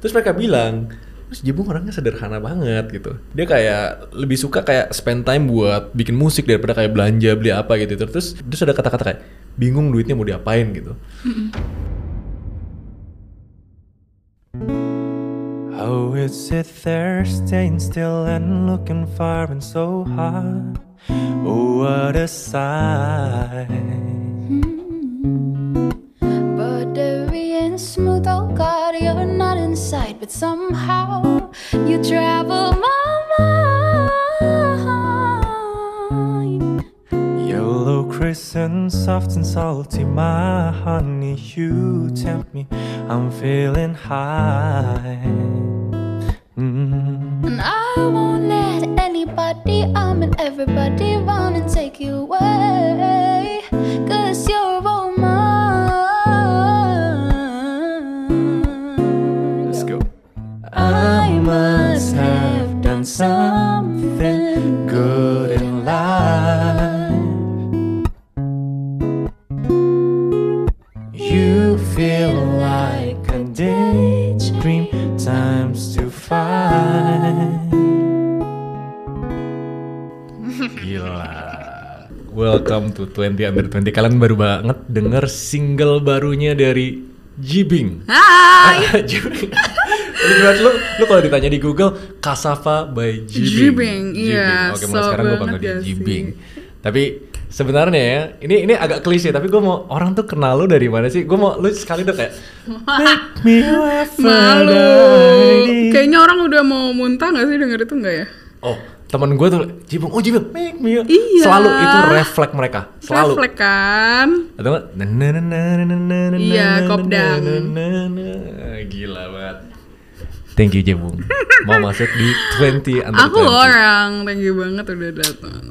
terus mereka bilang terus Jebung orangnya sederhana banget gitu. Dia kayak lebih suka kayak spend time buat bikin musik daripada kayak belanja beli apa gitu. Terus terus ada kata-kata kayak bingung duitnya mau diapain gitu. How is it there, staying still and looking far and so hard? Oh, what a sight. Buttery and smooth, oh God, inside, but somehow you travel my mind. Yellow crescent, soft and salty, my honey, you tempt me. I'm feeling high. Mm. And I won't let anybody, I mean everybody, run and take you away. Done something good in life. You feel like a daydream, times to find. Gila. Welcome to 20 Under 20. Kalian baru banget denger single barunya dari Jibing. Hai. Lu lu, kalau ditanya di Google Kasava by Jibing. Jibing, iya, Oke, mulai so sekarang gue panggil dia? Jibing. Tapi sebenarnya ya, ini ini agak klise tapi gue mau orang tuh kenal lu dari mana sih? Gue mau lu sekali dong kayak Make me Malu. Kayaknya orang udah mau muntah gak sih denger itu enggak ya? Oh, temen gue tuh Jibing, oh Jibing, make me. Iya. Selalu itu refleks mereka, selalu. Reflek kan? Atau Iya, kopdang. Gila banget. Thank you Jebung. Mau masuk di 20 under Aku 20. orang, thank you banget udah datang.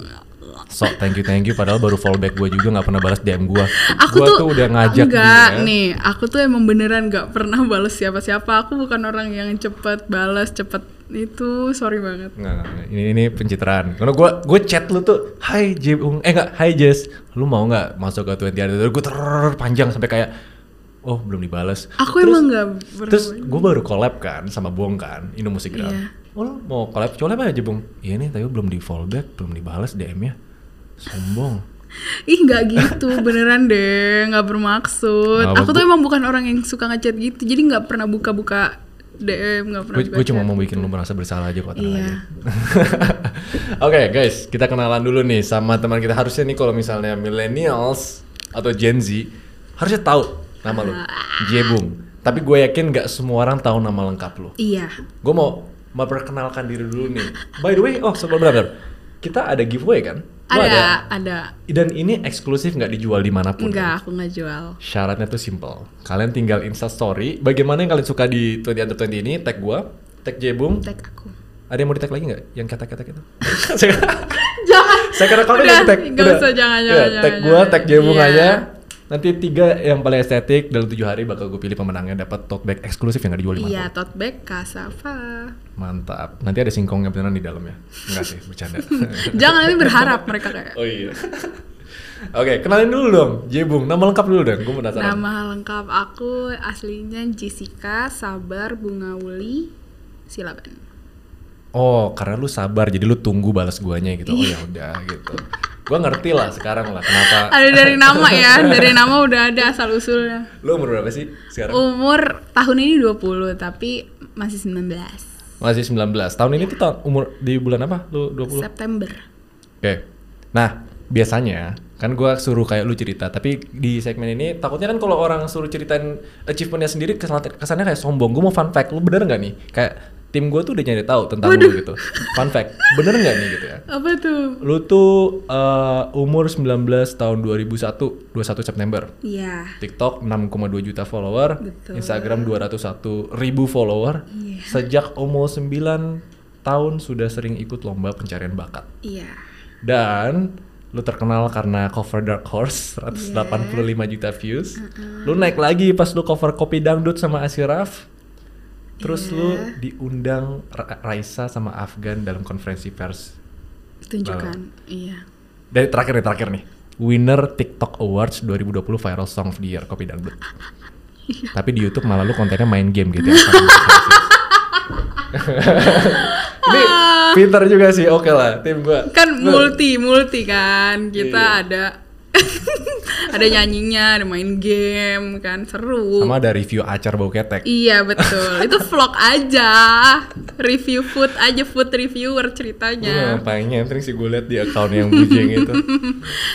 So thank you thank you padahal baru fallback gue juga nggak pernah balas DM gue. Aku Gue tuh, tuh udah ngajak enggak dia. nih, aku tuh emang beneran gak pernah balas siapa-siapa. Aku bukan orang yang cepet balas, cepet itu, sorry banget. Nggak, nggak, nggak. ini ini pencitraan. Karena gue gue chat lu tuh, Hai Jebung, eh nggak, Hai Jess, lu mau nggak masuk ke 20 under 20? Gue ter panjang sampai kayak, oh belum dibalas. Aku Terus- emang gak pernah. Terus gue baru collab kan sama Bong kan, Indo Musikgram. Iya. Oh lu mau collab, collab aja Bung. Iya nih, tapi belum di fallback, belum dibalas DM-nya. Sombong. Ih nggak gitu, beneran deh, nggak bermaksud. Nggak, aku tuh emang bukan orang yang suka ngechat gitu, jadi nggak pernah buka-buka DM, nggak pernah. Gue cuma mau bikin lu merasa bersalah aja kok tenang Iya. aja. Oke guys, kita kenalan dulu nih sama teman kita. Harusnya nih kalau misalnya millennials atau Gen Z harusnya tahu nama lu, Jebung. Tapi gue yakin nggak semua orang tahu nama lengkap lu. Iya. Gue mau memperkenalkan diri dulu nih. By the way, oh sebelum benar, kita ada giveaway kan? Lu Ada, ada. Dan ini eksklusif nggak dijual di mana pun. kan? Enggak, aku nggak jual. Syaratnya tuh simple. Kalian tinggal insta story. Bagaimana yang kalian suka di 20 under 20 ini? Tag gua, tag Jebung. Tag aku. Ada yang mau di tag lagi nggak? Yang kata-kata gitu? Saya Jangan. saya kira kalau Udah, tag. nggak udah. usah, jangan, Iya, jangan, Tag jangan, gua, jangan. tag Jebung Iya. aja. Nanti tiga yang paling estetik dalam tujuh hari bakal gue pilih pemenangnya dapat tote bag eksklusif yang nggak dijual di Iya, mana tote bag Kasava. Mantap. Nanti ada singkongnya beneran di dalamnya. Enggak sih, bercanda. Jangan nanti berharap mereka kayak. oh iya. Oke, kenalin dulu dong, Jebung. Nama lengkap dulu dong, gue penasaran. Nama lengkap aku aslinya Jessica Sabar Bungauli Silaban. Oh, karena lu sabar, jadi lu tunggu balas guanya gitu. Oh Iya. ya udah gitu. Gua ngerti lah sekarang lah kenapa. Ada dari nama ya, dari nama udah ada asal usulnya. Lu umur berapa sih sekarang? Umur tahun ini 20 tapi masih 19 Masih 19. Tahun ini tuh tahun umur di bulan apa? Lu 20? Oke. September. Nah, biasanya kan gua suruh kayak lu cerita, tapi di segmen ini takutnya kan kalau orang suruh ceritain achievementnya sendiri kesan- kesannya kayak sombong. Gue mau fun fact, lu bener nggak nih? Kayak tim gue tuh udah nyari tahu tentang lu gitu. Fun fact, bener nggak nih gitu ya? Apa tuh? Lu tuh eh, umur 19 tahun 2001, 21 September. Iya. TikTok 6,2 juta follower, Betul. Instagram 201 ribu follower. Iya. Sejak umur 9 tahun sudah sering ikut lomba pencarian bakat. Iya. Dan lu terkenal karena cover Dark Horse 185 juta views. Lu naik lagi pas lu cover Kopi Dangdut sama Asyraf. Terus lu diundang Ra- Raisa sama Afgan dalam konferensi pers. Tunjukkan. Iya. Dari terakhir nih, terakhir nih. Winner TikTok Awards 2020 Viral Song of the Year Kopi Dangdut. Tapi di YouTube malah lu kontennya main game gitu ya. Ini pinter juga sih, oke lah tim gua. kan multi multi kan kita Iya. ada ada nyanyinya ada main game kan seru sama ada review acar bau ketek. iya betul itu vlog aja review food aja food reviewer Gue ceritanya ngapain nyentring sih gue liat di account yang bujeng itu.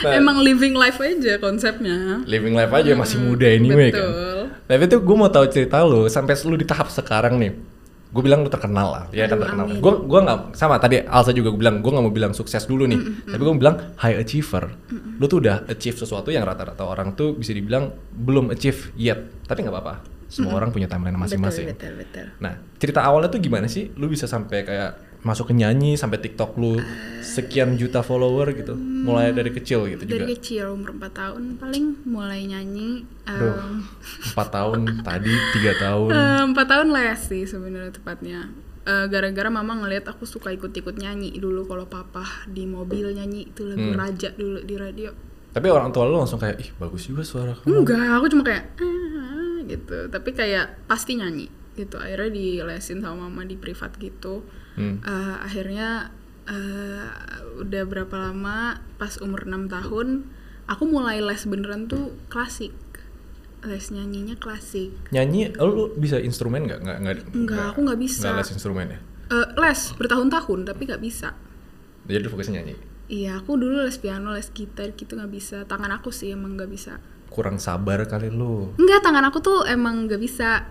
Nah, emang living life aja konsepnya living life aja masih muda anyway kan. betul Tapi itu gue mau tahu cerita lu sampai lu di tahap sekarang nih. Gue bilang lu terkenal lah, ya kan terkenal. Gue gua nggak sama tadi Alsa juga gue bilang gue nggak mau bilang sukses dulu nih, tapi gue mau bilang high achiever. Lu tuh udah achieve sesuatu yang rata-rata orang tuh bisa dibilang belum achieve yet, tapi nggak apa-apa. Semua orang punya timeline masing-masing. betul betul, betul. Nah, cerita awalnya tuh gimana sih? Lu bisa sampai kayak masuk ke nyanyi sampai TikTok lu sekian juta follower gitu, mulai dari kecil gitu juga. dari kecil umur 4 tahun paling mulai nyanyi empat tahun tadi tiga tahun. Empat tahun les sih sebenarnya tepatnya Eh, gara-gara mama ngelihat aku suka ikut-ikut nyanyi dulu kalau papa di mobil nyanyi itu lagu Hmm. raja dulu di radio Tapi orang tua lu langsung kayak ih bagus juga suara kamu. enggak aku cuma kayak "Ah," gitu tapi kayak pasti nyanyi gitu akhirnya dilesin sama mama di privat gitu Hmm. Eh, akhirnya eh, udah berapa lama pas umur 6 tahun aku mulai les beneran tuh klasik les nyanyinya klasik Nyanyi, lu bisa instrumen nggak? Nggak, nggak, Enggak, aku nggak bisa. Nggak les instrumen ya? Eh, les bertahun-tahun tapi nggak bisa Jadi fokusnya nyanyi. Iya, aku dulu les piano, les gitar gitu nggak bisa. Tangan aku sih emang nggak bisa. Kurang sabar kali lu. Enggak, tangan aku tuh emang nggak bisa.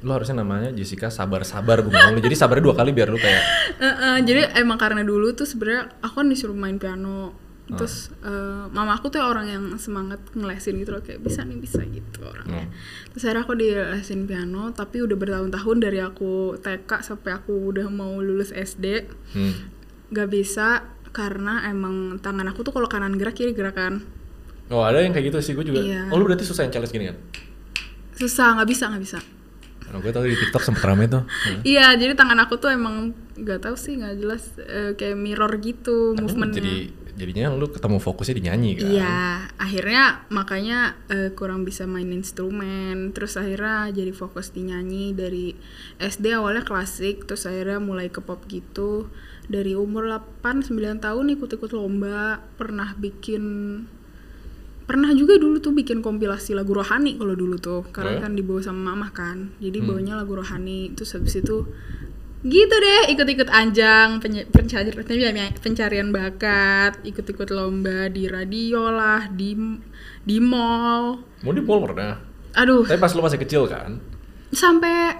Lu harusnya namanya Jessica sabar-sabar gue lu. Jadi sabarnya dua kali biar lu kayak Eh, eh, jadi emang karena dulu tuh sebenarnya aku kan disuruh main piano. Terus eh, mama aku tuh orang yang semangat ngelesin gitu loh kayak bisa nih bisa gitu orangnya. Hmm. Terus akhirnya aku dilesin piano, tapi udah bertahun-tahun dari aku TK sampai aku udah mau lulus SD hmm. bisa karena emang tangan aku tuh kalau kanan gerak kiri gerakan Oh ada yang kayak gitu sih gue juga. Iya. Oh lu berarti susah yang challenge gini kan? susah nggak bisa nggak bisa Nah, gue tau di TikTok sempet rame tuh. Iya, jadi tangan aku tuh emang nggak tahu sih nggak jelas eh, kayak mirror gitu Tapi movementnya. Jadi jadinya lu ketemu fokusnya di nyanyi kan? Iya, akhirnya makanya eh, kurang bisa main instrumen. Terus akhirnya jadi fokus di nyanyi dari SD awalnya klasik, terus akhirnya mulai ke pop gitu. Dari umur 8 9 tahun ikut-ikut lomba, pernah bikin pernah juga dulu tuh bikin kompilasi lagu rohani kalau dulu tuh karena Oh ya? kan dibawa sama mama kan jadi Hmm. bawanya lagu rohani terus habis itu gitu deh ikut-ikut anjang pencarian pencarian bakat ikut-ikut lomba di radio lah di di mall Mau di mall pernah? aduh Tapi pas lu masih kecil kan? sampai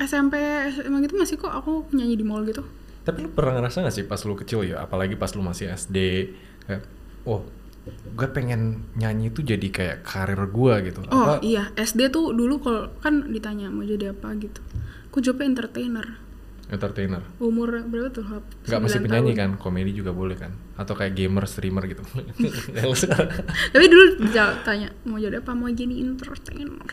SMP emang gitu masih kok aku nyanyi di mall gitu Tapi lu pernah ngerasa gak sih pas lu kecil ya, apalagi pas lu masih SD, kayak, oh, gue pengen nyanyi itu jadi kayak karir gue gitu. oh Apa- iya SD tuh dulu kalau kan ditanya mau jadi apa gitu aku jawabnya entertainer Entertainer. umur berapa tuh Hap? Gak mesti 9 penyanyi tahun. kan, komedi juga boleh kan? Atau kayak gamer, streamer gitu. Sekarang. tapi dulu tanya mau jadi apa mau jadi entertainer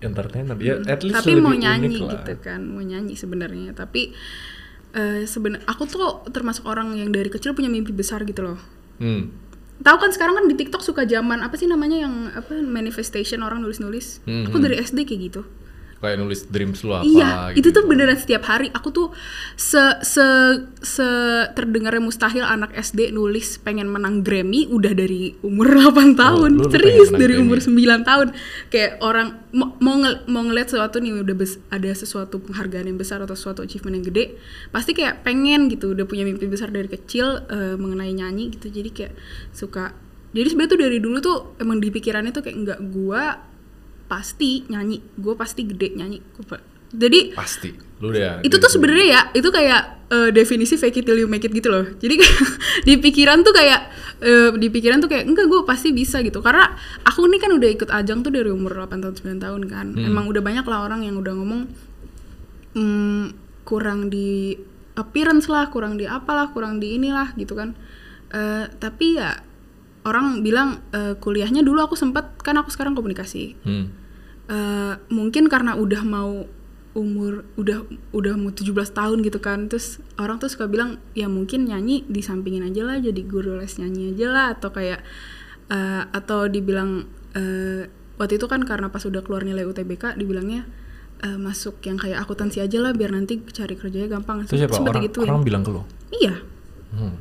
entertainer, ya at least Hmm. tapi mau nyanyi lah. gitu kan mau nyanyi sebenarnya tapi eh sebenarnya aku tuh termasuk orang yang dari kecil punya mimpi besar gitu loh Hmm. Tahu kan sekarang kan di TikTok suka zaman apa sih namanya yang apa manifestation orang nulis-nulis? Hmm, aku dari SD kayak gitu Kayak nulis dreams lu apa iya gitu. itu tuh beneran setiap hari aku tuh se se se terdengarnya mustahil anak SD nulis pengen menang Grammy udah dari umur 8 tahun lu serius dari Grammy? umur 9 tahun kayak orang mau mau, ngel- mau ngeliat sesuatu nih udah bes- ada sesuatu penghargaan yang besar atau sesuatu achievement yang gede pasti kayak pengen gitu udah punya mimpi besar dari kecil eh, mengenai nyanyi gitu jadi kayak suka jadi sebenarnya tuh dari dulu tuh emang di pikirannya tuh kayak nggak gua pasti nyanyi gue pasti gede nyanyi pa- jadi Pasti. Lu udah itu tuh sebenarnya ya itu kayak eh, definisi fake it till you make it gitu loh jadi di pikiran tuh kayak eh, di pikiran tuh kayak enggak gue pasti bisa gitu karena aku nih kan udah ikut ajang tuh dari umur 8 tahun 9 tahun kan Hmm. emang udah banyak lah orang yang udah ngomong hmm, kurang di appearance lah kurang di apalah kurang di inilah gitu kan Eh, tapi ya orang bilang eh, kuliahnya dulu aku sempat kan aku sekarang komunikasi Hmm. Eh, mungkin karena udah mau umur udah udah mau 17 tahun gitu kan terus orang tuh suka bilang ya mungkin nyanyi disampingin aja lah jadi guru les nyanyi aja lah atau kayak eh, atau dibilang eh, waktu itu kan karena pas udah keluar nilai UTBK dibilangnya eh, masuk yang kayak akuntansi aja lah biar nanti cari kerjanya gampang Terus siapa? Orang, digituin. orang bilang ke lo? iya Hmm.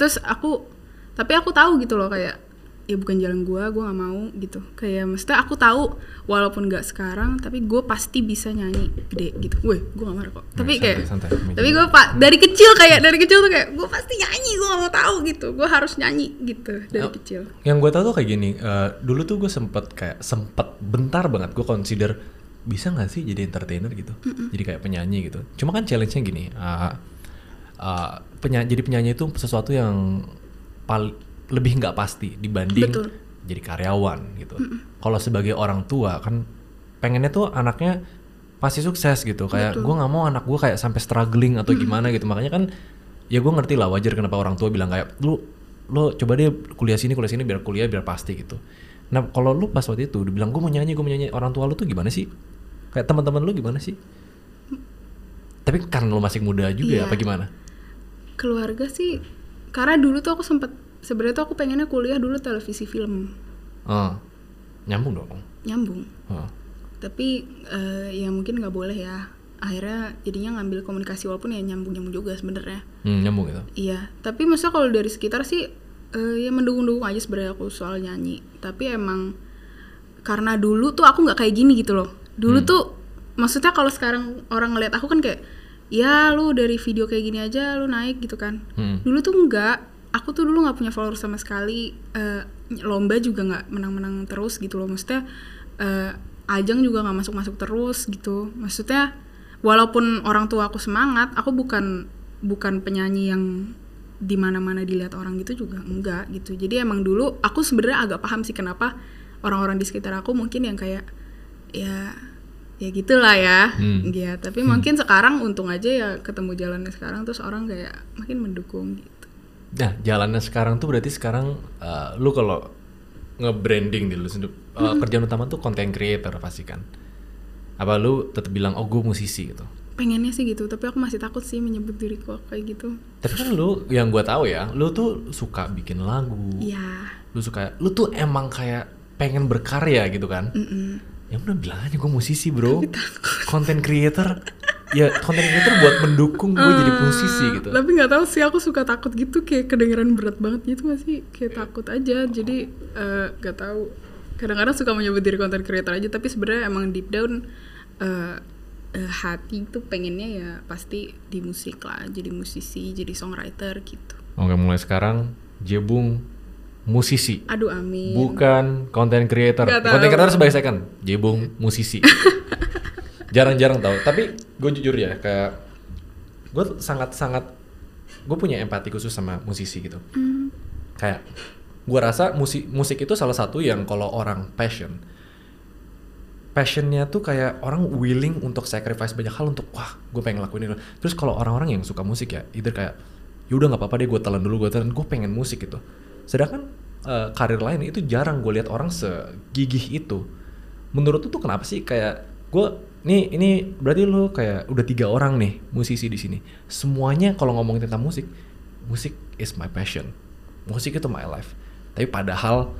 terus aku tapi aku tahu gitu loh kayak ya bukan jalan gua gua nggak mau gitu. Kayak maksudnya aku tahu walaupun nggak sekarang tapi gue pasti bisa nyanyi gede gitu. Gue gue gak marah kok. Tapi santai, kayak santai. tapi gue pak dari kecil kayak dari kecil tuh kayak gue pasti nyanyi gue gak mau tahu gitu. Gue harus nyanyi gitu dari Oh. kecil. Yang gue tahu tuh kayak gini, eh, dulu tuh gue sempet kayak sempet bentar banget gue consider bisa nggak sih jadi entertainer? gitu, jadi kayak penyanyi gitu. Cuma kan challenge-nya gini, eh, eh, penya- jadi penyanyi itu sesuatu yang pal lebih nggak pasti dibanding Betul. jadi karyawan gitu. Kalau sebagai orang tua kan pengennya tuh anaknya pasti sukses gitu, kayak gue nggak mau anak gue kayak sampai struggling atau gimana gitu. Makanya kan ya gue ngerti lah wajar kenapa orang tua bilang kayak lu lo coba deh kuliah sini kuliah sini biar kuliah biar pasti gitu nah kalau lu pas waktu itu dibilang gue mau nyanyi gue mau nyanyi orang tua lu tuh gimana sih kayak teman-teman lu gimana sih tapi karena lu masih muda juga ya Iya. apa gimana keluarga sih karena dulu tuh aku sempet sebenarnya tuh aku pengennya kuliah dulu televisi film oh, nyambung dong nyambung oh. tapi eh, ya mungkin nggak boleh ya akhirnya jadinya ngambil komunikasi walaupun ya nyambung nyambung juga sebenarnya Hmm, nyambung gitu Iya, tapi maksudnya kalau dari sekitar sih eh, ya mendukung-dukung aja sebenarnya aku soal nyanyi. Tapi emang karena dulu tuh aku nggak kayak gini gitu loh. Dulu Hmm. tuh maksudnya kalau sekarang orang ngeliat aku kan kayak ya lu dari video kayak gini aja lu naik gitu kan. Hmm. Dulu tuh enggak. Aku tuh dulu nggak punya followers sama sekali. Eh, lomba juga nggak menang-menang terus gitu loh. Maksudnya eh, ajang juga nggak masuk-masuk terus gitu. Maksudnya walaupun orang tua aku semangat, aku bukan bukan penyanyi yang di mana-mana dilihat orang gitu juga enggak gitu. Jadi emang dulu aku sebenarnya agak paham sih kenapa orang-orang di sekitar aku mungkin yang kayak ya ya gitulah ya. Hmm. Ya, tapi mungkin sekarang untung aja ya ketemu jalannya sekarang terus orang kayak makin mendukung gitu. Nah, jalannya sekarang tuh berarti sekarang eh, lu kalau nge-branding di lu sendiri, eh, kerjaan utama tuh content creator pasti kan. Apa lu tetap bilang oh gue musisi gitu. Pengennya sih gitu, tapi aku masih takut sih menyebut diriku kayak gitu. Tapi kan lu yang gua tahu ya, lu tuh suka bikin lagu. Iya. Lu suka lu tuh emang kayak pengen berkarya gitu kan. Mm-mm. Ya udah bilang aja gue musisi, Bro. Content creator. Ya, content creator buat mendukung gue jadi musisi gitu. Tapi nggak tahu sih aku suka takut gitu kayak kedengeran berat banget gitu gak sih? Kayak takut aja. Jadi eh, nggak tahu. Kadang-kadang suka menyebut diri content creator aja tapi sebenarnya emang deep down eh, eh, hati tuh pengennya ya pasti di musik lah, jadi musisi, jadi songwriter gitu. Oke, mulai sekarang Jebung musisi. Aduh amin. Bukan content creator. Tahu. creator sebagai second. Jebung musisi. Jarang-jarang tahu. Tapi gue jujur ya, kayak gue sangat-sangat gue punya empati khusus sama musisi gitu. Hmm. Kayak gue rasa musik musik itu salah satu yang kalau orang passion, passionnya tuh kayak orang willing untuk sacrifice banyak hal untuk wah gue pengen lakuin ini. Terus kalau orang-orang yang suka musik ya, either kayak yaudah nggak apa-apa deh gue telan dulu gue telan, gue pengen musik gitu. Sedangkan eh, karir lain itu jarang gue lihat orang segigih itu. Menurut tuh kenapa sih kayak gue nih ini berarti lu kayak udah tiga orang nih musisi di sini. Semuanya kalau ngomongin tentang musik, musik is my passion. Musik itu my life. Tapi padahal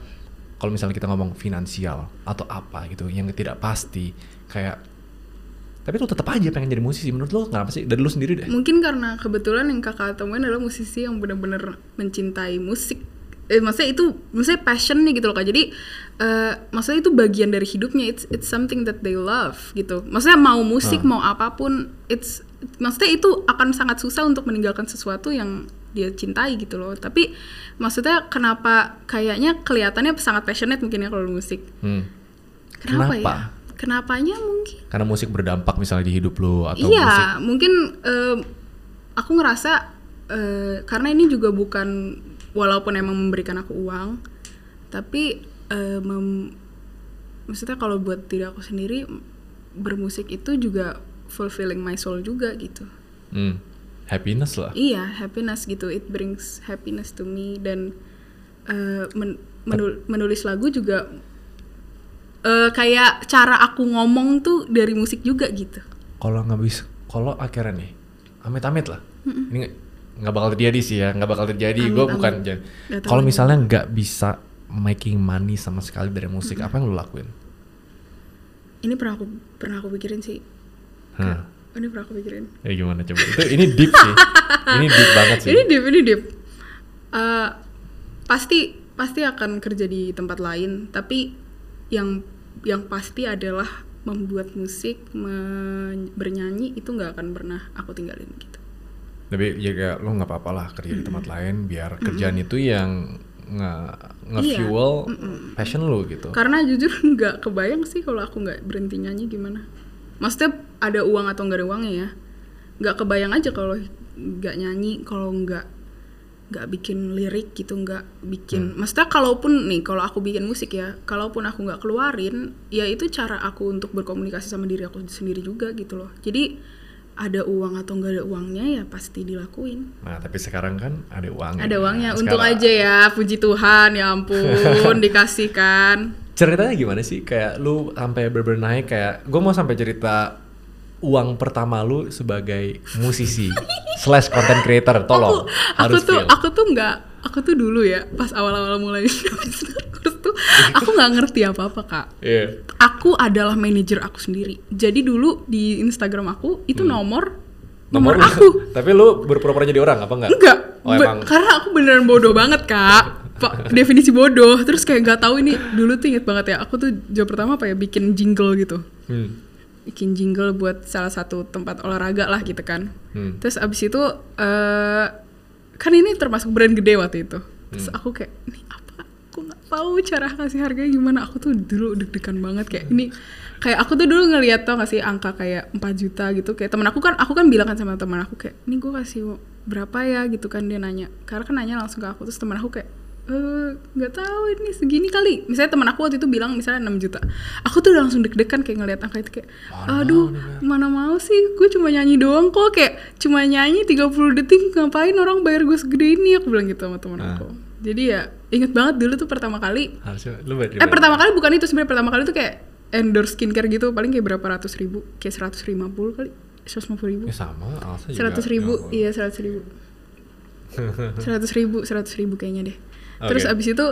kalau misalnya kita ngomong finansial atau apa gitu yang tidak pasti kayak tapi lu tetap aja pengen jadi musisi menurut lu kenapa sih dari lu sendiri deh Mungkin karena kebetulan yang kakak temuin adalah musisi yang benar-benar mencintai musik. Eh, maksudnya itu, maksudnya passion nih gitu loh kak. Jadi, eh, maksudnya itu bagian dari hidupnya. It's it's something that they love gitu. Maksudnya mau musik Hmm. mau apa pun, it's maksudnya itu akan sangat susah untuk meninggalkan sesuatu yang dia cintai gitu loh. Tapi maksudnya kenapa kayaknya kelihatannya sangat passionate mungkin ya kalau musik. Hmm. Kenapa, Kenapa? ya? Kenapanya mungkin? karena musik berdampak misalnya di hidup lu atau iya, musik mungkin em, aku ngerasa eh, karena ini juga bukan walaupun emang memberikan aku uang, tapi mem- maksudnya kalau buat diri aku sendiri bermusik itu juga fulfilling my soul juga gitu. hmm, happiness lah Iya, happiness gitu. It brings happiness to me dan eh, men- menul- menulis lagu juga eh, kayak cara aku ngomong tuh dari musik juga gitu. kalau nggak bisa kalau akhirnya nih amit-amit lah ini nggak- bakal terjadi sih ya nggak bakal terjadi gue bukan kalau misalnya nggak bisa making money sama sekali dari musik, apa yang lu lakuin? Ini pernah aku pernah aku pikirin sih. Hah. Ini pernah aku pikirin. Ya gimana coba? Itu ini deep sih. ini deep banget sih. Ini deep, ini deep. Eh, pasti pasti akan kerja di tempat lain, tapi yang yang pasti adalah membuat musik, men- bernyanyi itu nggak akan pernah aku tinggalin gitu. Tapi ya kayak lo nggak apa-apa lah kerja di tempat lain biar kerjaan itu yang nge nge-fuel passion lo gitu. Karena jujur nggak kebayang sih kalau aku nggak berhenti nyanyi gimana. Maksudnya ada uang atau nggak ada uangnya ya. Nggak kebayang aja kalau nggak nyanyi, kalau nggak nggak bikin lirik gitu, nggak bikin. Maksudnya kalaupun nih, kalau aku bikin musik ya, kalaupun aku nggak keluarin, ya itu cara aku untuk berkomunikasi sama diri aku sendiri juga gitu loh. Jadi ada uang atau nggak ada uangnya ya pasti dilakuin. Nah tapi sekarang kan ada uangnya. Ada uangnya, Nah, untung sekarang- aja ya, puji Tuhan, ya ampun, dikasihkan. Ceritanya gimana sih? Kayak lu sampai bener naik kayak gue mau sampai cerita uang pertama lu sebagai musisi slash content creator tolong aku, harus aku tuh feel. aku tuh nggak aku tuh dulu ya pas awal-awal mulai kurs tuh aku nggak ngerti apa-apa kak Iya. aku adalah manajer aku sendiri jadi dulu di Instagram aku itu nomor nomor, Hmm. lu- aku tapi lu berpura-pura jadi orang apa enggak? enggak Oh, emang. karena aku beneran bodoh banget kak Pak, definisi bodoh terus kayak nggak tahu ini dulu tuh inget banget ya aku tuh job pertama apa ya bikin jingle gitu Hmm. bikin jingle buat salah satu tempat olahraga lah gitu kan. Hmm. Terus abis itu eh kan ini termasuk brand gede waktu itu. Terus Hmm. aku kayak ini apa? Aku nggak tahu cara kasih harganya gimana. Aku tuh dulu deg-degan banget kayak ini kayak aku tuh dulu ngeliat tau gak sih angka kayak 4 juta gitu kayak temen aku kan aku kan bilang kan sama teman aku kayak ini gue kasih berapa ya gitu kan dia nanya karena kan nanya langsung ke aku terus teman aku kayak eh nggak tahu ini segini kali. Misalnya teman aku waktu itu bilang misalnya 6 juta. Aku tuh udah langsung deg-degan kayak ngeliat angka itu kayak aduh mana mau sih? Gue cuma nyanyi doang kok kayak cuma nyanyi 30 detik ngapain orang bayar gue segede ini? Aku bilang gitu sama teman Ah. aku. Jadi ya inget banget dulu tuh pertama kali. Harusnya lu bayar eh pertama kali bukan itu sebenarnya. Pertama kali tuh kayak endorse skincare gitu paling kayak berapa ratus ribu kayak seratus lima puluh kali seratus lima puluh ribu. Ya sama, Alsa juga. seratus ribu iya seratus ribu. Seratus ribu seratus ribu kayaknya deh terus Oke. abis itu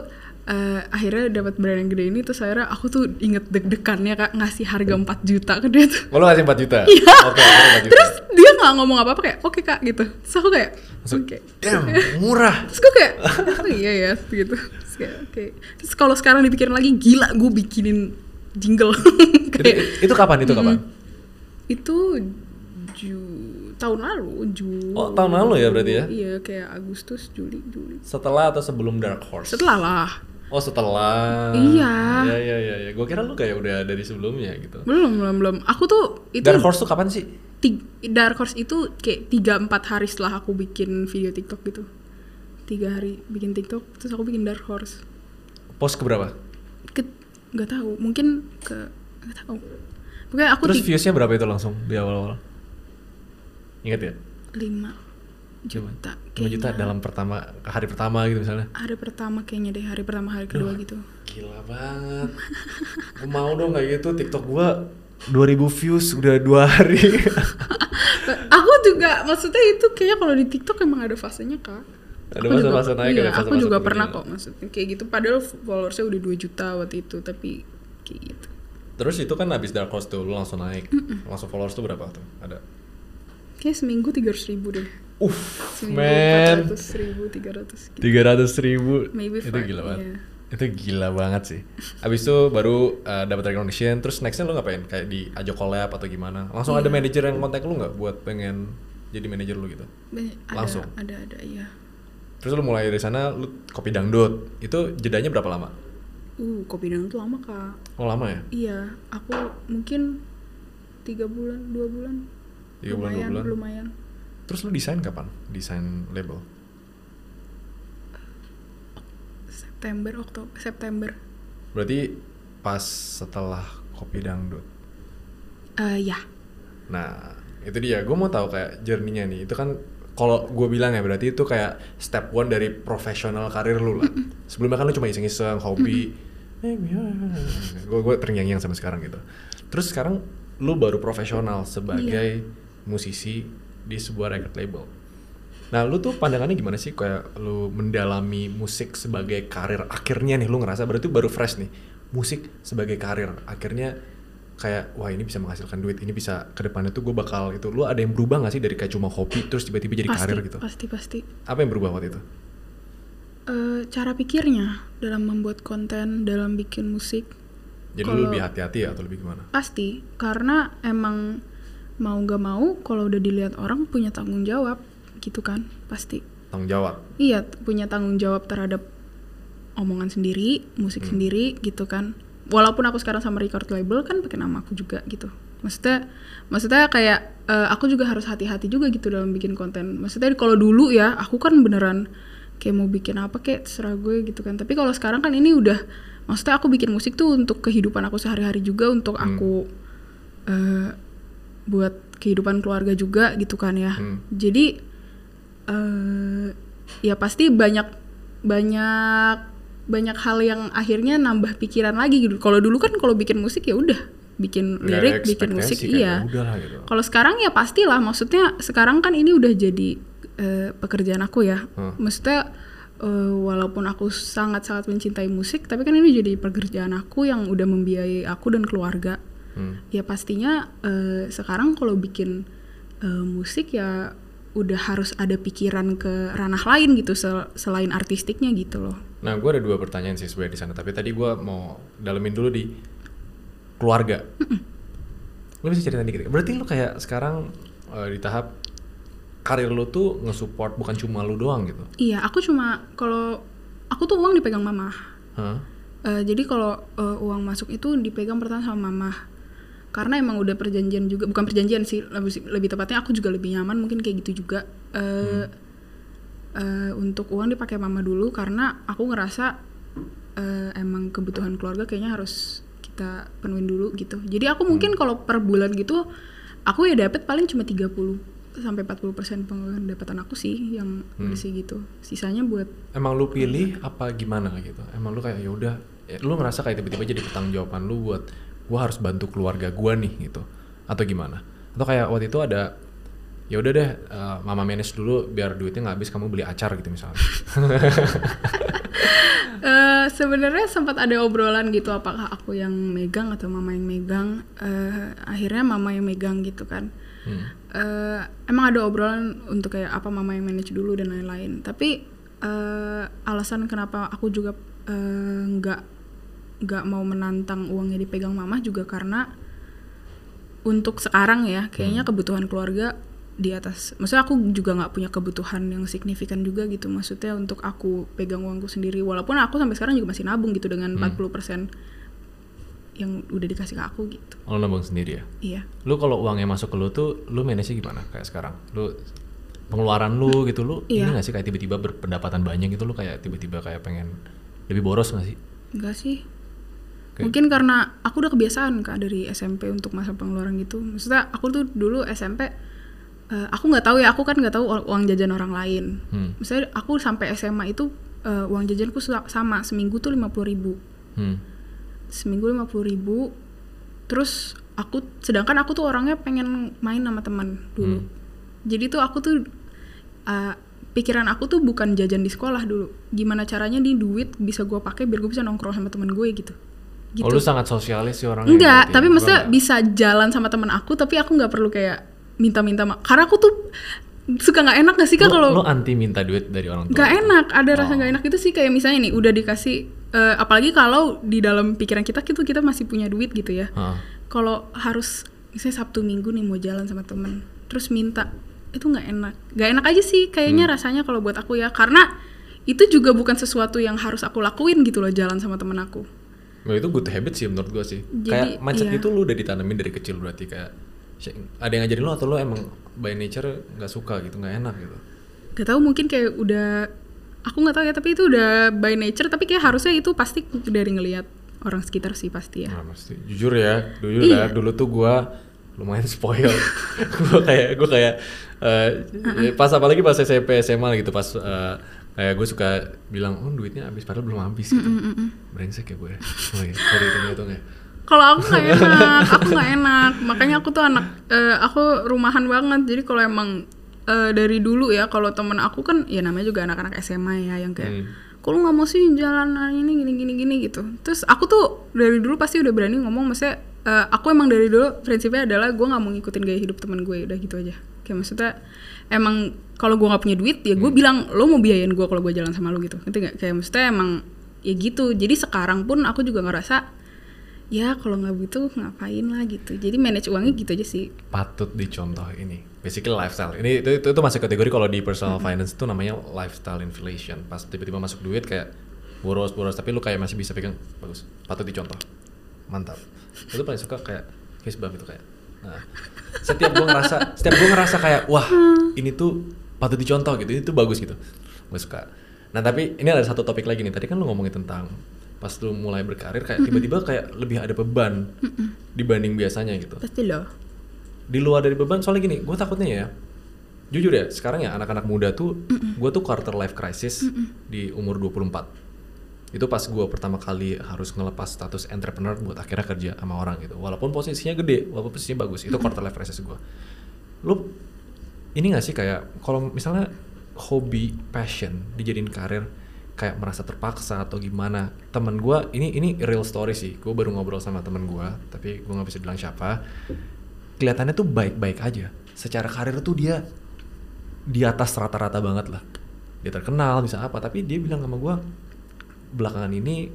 eh, akhirnya dapat brand yang gede ini terus akhirnya aku tuh inget deg-degannya kak ngasih harga 4 juta ke dia tuh Oh, ngasih 4 juta? Iya. Oke, lu 4 juta. terus dia nggak ngomong apa-apa kayak oke kak gitu terus aku kayak oke damn, murah. terus gue kayak oh iya ya gitu terus kayak oke terus kalau sekarang dipikirin lagi gila gue bikinin jingle kayak itu kapan? Itu kapan? itu ju tahun lalu ju Oh, tahun lalu ya berarti ya? iya kayak Agustus Juli Juli Setelah atau sebelum Dark Horse? setelah lah Oh, setelah. Iya. Iya, iya, iya. Ya. Gue kira lu kayak udah dari sebelumnya gitu. belum belum belum aku tuh itu Dark Horse tuh kapan sih? Dark Horse itu kayak tiga empat hari setelah aku bikin video TikTok gitu tiga hari bikin TikTok terus aku bikin Dark Horse Post ke berapa? ke nggak tahu mungkin ke nggak tahu pokoknya aku Terus viewsnya berapa itu langsung di awal-awal? Ingat ya? lima juta 5 juta kayaknya. dalam pertama hari pertama gitu misalnya. hari pertama kayaknya deh hari pertama hari kedua gitu Gila banget. Gue mau dong kayak gitu TikTok gua 2000 views udah dua hari. aku juga maksudnya itu kayaknya kalau di TikTok emang ada fasenya kak Ada Aku juga- fase-fase naik, iya, ada aku juga pernah kok maksudnya kayak gitu padahal followersnya udah 2 juta waktu itu tapi kayak gitu Terus itu kan abis Dark Horse tuh lu langsung naik. Langsung followers tuh berapa tuh? Ada. Kayak seminggu tiga ribu deh. Uff, man. ratus ribu tiga ratus gitu. tiga ratus ribu Maybe itu gila banget. iya. itu gila banget sih. Abis itu baru uh, dapat recognition terus nextnya lu ngapain? Kayak di ajo collab atau gimana? Langsung Iya. ada manajer yang kontak lu nggak buat pengen jadi manajer lu gitu? Ada, Langsung? ada ada iya. Terus lu mulai dari sana lu kopi dangdut. Itu jedanya berapa lama? Uh kopi dangdut lama kak. Oh lama ya? Iya aku mungkin tiga bulan dua bulan Tiga bulan, dua lumayan bulan. lumayan terus lu desain kapan desain label September Oktober September berarti pas setelah kopi dangdut eh ya Nah, itu dia. Gue mau tahu kayak journey-nya nih. Itu kan kalau gue bilang ya berarti itu kayak step one dari profesional karir lu lah. Sebelumnya kan lu cuma iseng-iseng, hobi. Eh, gue gue terngiang-ngiang sama sekarang gitu. Terus sekarang lu baru profesional sebagai musisi di sebuah record label. Nah, lu tuh pandangannya gimana sih kayak lu mendalami musik sebagai karir akhirnya nih lu ngerasa berarti baru fresh nih. Musik sebagai karir akhirnya kayak wah ini bisa menghasilkan duit, ini bisa ke depannya tuh gue bakal itu. Lu ada yang berubah gak sih dari kayak cuma hobi terus tiba-tiba jadi pasti, karir gitu? Pasti pasti. Apa yang berubah waktu itu? Eh, cara pikirnya dalam membuat konten, dalam bikin musik Jadi lu Kalau- lebih hati-hati ya atau lebih gimana? pasti karena emang mau gak mau kalau udah dilihat orang punya tanggung jawab gitu kan pasti. Tanggung jawab. Iya punya tanggung jawab terhadap omongan sendiri, musik Hmm. sendiri gitu kan. Walaupun aku sekarang sama record label kan pakai nama aku juga gitu. Maksudnya, maksudnya kayak eh, aku juga harus hati-hati juga gitu dalam bikin konten. Maksudnya kalau dulu ya aku kan beneran kayak mau bikin apa kayak terserah gue gitu kan. Tapi kalau sekarang kan ini udah, maksudnya aku bikin musik tuh untuk kehidupan aku sehari-hari juga, untuk Hmm. aku eh, buat kehidupan keluarga juga gitu kan ya. Hmm. Jadi eh ya pasti banyak banyak banyak hal yang akhirnya nambah pikiran lagi gitu. Kalau dulu kan kalau bikin musik ya udah bikin Nggak lirik, bikin musik iya. "Ya udahlah," gitu. Kalau sekarang ya pastilah maksudnya sekarang kan ini udah jadi eh, pekerjaan aku ya. Hmm. Maksudnya eh, walaupun aku sangat-sangat mencintai musik tapi kan ini jadi pekerjaan aku yang udah membiayai aku dan keluarga. Hmm. Ya pastinya eh, sekarang kalau bikin eh, musik ya udah harus ada pikiran ke ranah lain gitu sel- selain artistiknya gitu loh. Nah, gue ada dua pertanyaan sih sebenarnya di sana. Tapi tadi gue mau dalemin dulu di keluarga. Lu bisa cerita dikit. Berarti lu kayak sekarang eh, di tahap karir lu tuh nge-support bukan cuma lu doang gitu. Iya, aku cuma kalau aku tuh uang dipegang mama. Hah? Eh, jadi kalau eh, uang masuk itu dipegang pertama sama mama. Karena emang udah perjanjian juga, bukan perjanjian sih, lebih, lebih tepatnya aku juga lebih nyaman mungkin kayak gitu juga. Eh, eh, untuk uang dipakai mama dulu karena aku ngerasa eh, emang kebutuhan keluarga kayaknya harus kita penuhin dulu gitu. Jadi aku mungkin kalau per bulan gitu aku ya dapat paling cuma 30 sampai 40% pendapatan aku sih yang bersih gitu. Sisanya buat Emang lu pilih apa gimana gitu? Emang lu kayak ya udah, lu ngerasa kayak tiba-tiba jadi pertanggungjawaban lu buat gua harus bantu keluarga gua nih gitu atau gimana? Atau kayak waktu itu ada ya udah deh eh, mama manage dulu biar duitnya nggak habis kamu beli acar gitu misalnya. Eh, sebenarnya sempat ada obrolan gitu apakah aku yang megang atau mama yang megang Eh, akhirnya mama yang megang gitu kan Hmm. Eh, emang ada obrolan untuk kayak apa mama yang manage dulu dan lain-lain tapi eh, alasan kenapa aku juga nggak nggak mau menantang uangnya dipegang mama juga karena untuk sekarang ya kayaknya kebutuhan keluarga di atas maksudnya aku juga nggak punya kebutuhan yang signifikan juga gitu maksudnya untuk aku pegang uangku sendiri walaupun aku sampai sekarang juga masih nabung gitu dengan 40% yang udah dikasih ke aku gitu Oh, nabung sendiri ya? iya Lu kalau uangnya masuk ke lu tuh, lu manage gimana kayak sekarang? Lu pengeluaran lu gitu lu Iya. ini gak sih kayak tiba-tiba berpendapatan banyak gitu lu kayak tiba-tiba kayak pengen lebih boros gak sih? enggak sih Oke. mungkin karena aku udah kebiasaan kak dari SMP untuk masa pengeluaran gitu maksudnya aku tuh dulu SMP eh, aku nggak tahu ya aku kan nggak tahu uang jajan orang lain Hmm. misalnya aku sampai SMA itu eh, uang jajanku sa- sama seminggu tuh lima ribu Hmm. seminggu lima ribu terus aku sedangkan aku tuh orangnya pengen main sama teman dulu Hmm. jadi tuh aku tuh uh, pikiran aku tuh bukan jajan di sekolah dulu gimana caranya nih duit bisa gue pakai biar gue bisa nongkrong sama teman gue gitu gitu Oh lu sangat sosialis sih orangnya. enggak ya? tapi Gua maksudnya nggak. bisa jalan sama teman aku tapi aku nggak perlu kayak minta-minta karena aku tuh suka nggak enak gak sih kak Lu- kalau lu anti minta duit dari orang tua. Gak gitu? enak, ada rasa Oh. gak enak itu sih kayak misalnya nih udah dikasih, eh, apalagi kalau di dalam pikiran kita itu kita masih punya duit gitu ya. Hah. Kalau harus misalnya Sabtu Minggu nih mau jalan sama temen, terus minta itu nggak enak, gak enak aja sih kayaknya Hmm. rasanya kalau buat aku ya, karena itu juga bukan sesuatu yang harus aku lakuin gitu loh jalan sama temen aku. Nah, itu good habit sih menurut gua sih. Jadi, kayak mindset iya. itu lu udah ditanamin dari kecil berarti kayak ada yang ngajarin lu atau lu emang by nature nggak suka gitu, nggak enak gitu. Gak tahu mungkin kayak udah, aku nggak tahu ya tapi itu udah by nature, tapi kayak harusnya itu pasti dari ngelihat orang sekitar sih pasti ya. Nah, pasti. Jujur ya, jujur Iya. ya, dulu tuh gua lumayan spoil. gua kayak gua kayak eh, pas apalagi pas SMP SMA gitu pas eh, kayak gue suka bilang, "Oh, duitnya habis padahal belum habis." gitu. Brengsek ya gue. Oh iya, sorry hitung-hitung ya. Kalau aku nggak enak, aku nggak enak. Makanya aku tuh anak, eh, aku rumahan banget. Jadi kalau emang eh, dari dulu ya kalau temen aku kan ya namanya juga anak-anak SMA ya yang kayak Hmm. lu nggak mau sih jalan hari ini gini gini gini gitu terus aku tuh dari dulu pasti udah berani ngomong maksudnya eh, aku emang dari dulu prinsipnya adalah gue nggak mau ngikutin gaya hidup teman gue udah gitu aja kayak maksudnya emang kalau gue nggak punya duit ya gue bilang lo mau biayain gue kalau gue jalan sama lo gitu. Ngerti nggak? Kayak maksudnya emang ya gitu. Jadi sekarang pun aku juga ngerasa ya kalau nggak butuh ngapain lah gitu. Jadi manage uangnya gitu aja sih. Patut dicontoh ini. Basically lifestyle. Ini itu itu, itu masuk kategori kalau di personal finance itu namanya lifestyle inflation. Pas tiba-tiba masuk duit kayak boros boros. Tapi lu kayak masih bisa pegang. Bagus. Patut dicontoh. Mantap. Itu paling suka kayak face bump itu kayak nah setiap gua ngerasa setiap gua ngerasa kayak wah ini tuh patut dicontoh gitu. Ini tuh bagus gitu. Gue suka. Nah tapi ini ada satu topik lagi nih. Tadi kan lu ngomongin tentang pas lu mulai berkarir kayak tiba-tiba kayak lebih ada beban dibanding biasanya gitu. Pasti loh. Di luar dari beban soalnya gini gue takutnya ya jujur ya sekarang ya anak-anak muda tuh gue tuh quarter life crisis di umur 24 itu pas gue pertama kali harus ngelepas status entrepreneur buat akhirnya kerja sama orang gitu. Walaupun posisinya gede walaupun posisinya bagus itu quarter life crisis gue lu ini gak sih kayak kalau misalnya hobi passion dijadiin karir kayak merasa terpaksa atau gimana? Temen gue ini ini real story sih. Gue baru ngobrol sama temen gue tapi gue nggak bisa bilang siapa. Kelihatannya tuh baik-baik aja. Secara karir tuh dia di atas rata-rata banget lah. Dia terkenal bisa apa tapi dia bilang sama gue belakangan ini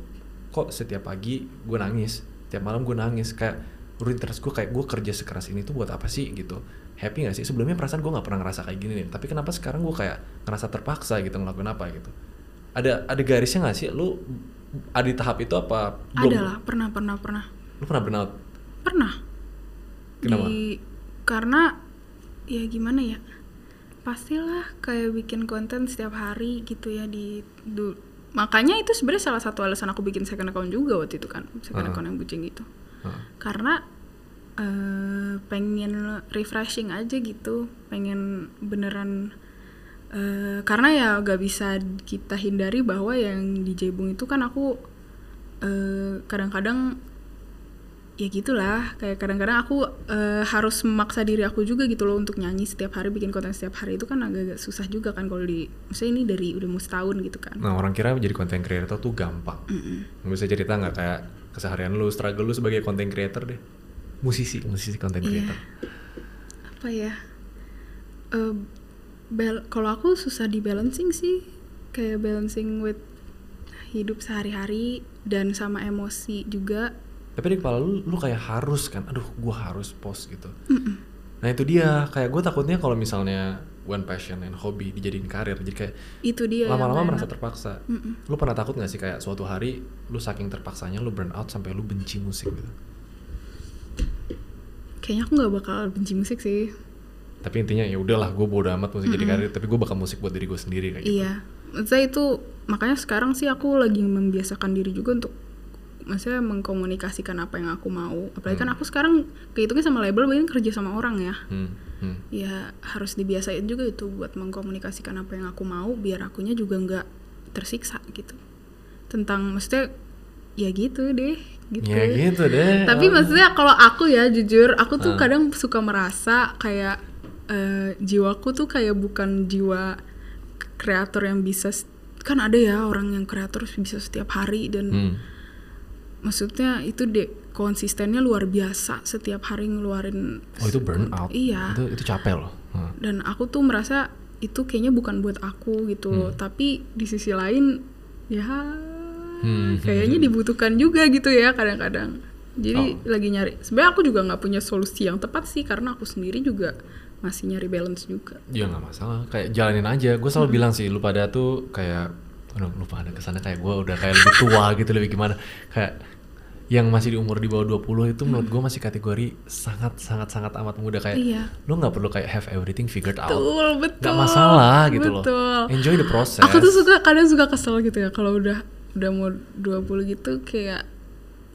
kok setiap pagi gue nangis tiap malam gue nangis. Kayak rutinitas gue kayak gue kerja sekeras ini tuh buat apa sih gitu. Happy gak sih? Sebelumnya perasaan gue nggak pernah ngerasa kayak gini nih tapi kenapa sekarang gue kayak ngerasa terpaksa gitu ngelakuin apa gitu? Ada ada garisnya gak sih? Lu ada di tahap itu apa belum? Ada lah pernah pernah pernah. Lu pernah burnout? Pernah. Kenapa? Di- karena ya gimana ya? Pastilah kayak bikin konten setiap hari gitu ya di du- makanya itu sebenarnya salah satu alasan aku bikin second account juga waktu itu kan second Ah. account yang bucing gitu Heeh. karena eh, pengen refreshing aja gitu pengen beneran eh, karena ya gak bisa kita hindari bahwa yang di Jebung itu kan aku eh, kadang-kadang ya gitulah kayak kadang-kadang aku eh, harus memaksa diri aku juga gitu loh untuk nyanyi setiap hari bikin konten setiap hari itu kan agak-agak susah juga kan kalau di misalnya ini dari udah mau setahun gitu kan Nah orang kira menjadi content creator tuh gampang. Nggak bisa cerita nggak kayak keseharian lu, struggle lu sebagai content creator deh. Musisi, musisi content Iya. creator. apa ya bal kalau aku susah di balancing sih kayak balancing with hidup sehari-hari dan sama emosi juga Tapi di kepala lu, lu kayak harus kan, aduh gua harus post gitu. Nah itu dia, kayak gue takutnya kalau misalnya one passion and hobby dijadiin karir, jadi kayak itu dia lama-lama merasa enak. terpaksa. Mm-mm. Lu pernah takut gak sih kayak suatu hari lu saking terpaksanya lu burn out sampai lu benci musik gitu? kayaknya aku nggak bakal benci musik sih Tapi intinya ya udahlah, gue bodo amat musik jadi karir, tapi gue bakal musik buat diri gue sendiri kayak gitu. Iya, maksudnya itu makanya sekarang sih aku lagi membiasakan diri juga untuk maksudnya mengkomunikasikan apa yang aku mau. Apalagi kan aku sekarang kehitungnya sama label, bahkan kerja sama orang ya. Hmm, hmm. Ya harus dibiasain juga itu buat mengkomunikasikan apa yang aku mau, biar akunya juga nggak tersiksa gitu. Tentang maksudnya ya gitu deh, gitu. Ya gitu deh. Tapi maksudnya kalau aku ya jujur, aku tuh Ah. kadang suka merasa kayak eh, jiwaku tuh kayak bukan jiwa kreator yang bisa kan ada ya orang yang kreator bisa setiap hari dan Hmm. Maksudnya itu deh konsistennya luar biasa setiap hari ngeluarin Oh itu burn out. Iya. Itu itu capek loh. Heeh. dan aku tuh merasa itu kayaknya bukan buat aku gitu loh. tapi di sisi lain ya Hmm. kayaknya dibutuhkan juga gitu ya kadang-kadang jadi Oh. lagi nyari sebenarnya aku juga nggak punya solusi yang tepat sih karena aku sendiri juga masih nyari balance juga Ya nggak masalah, kayak jalanin aja. Gue selalu bilang sih, lu pada tuh kayak, aduh lu pada ke sana kayak gue udah kayak lebih tua gitu, lebih gimana. Kayak yang masih di umur di bawah 20 itu menurut gue masih kategori sangat sangat sangat amat muda kayak Iya. lu nggak perlu kayak have everything figured out. betul betul Nggak masalah gitu loh. betul. Enjoy the process. aku tuh suka kadang suka kesel gitu ya kalau udah udah mau 20 gitu kayak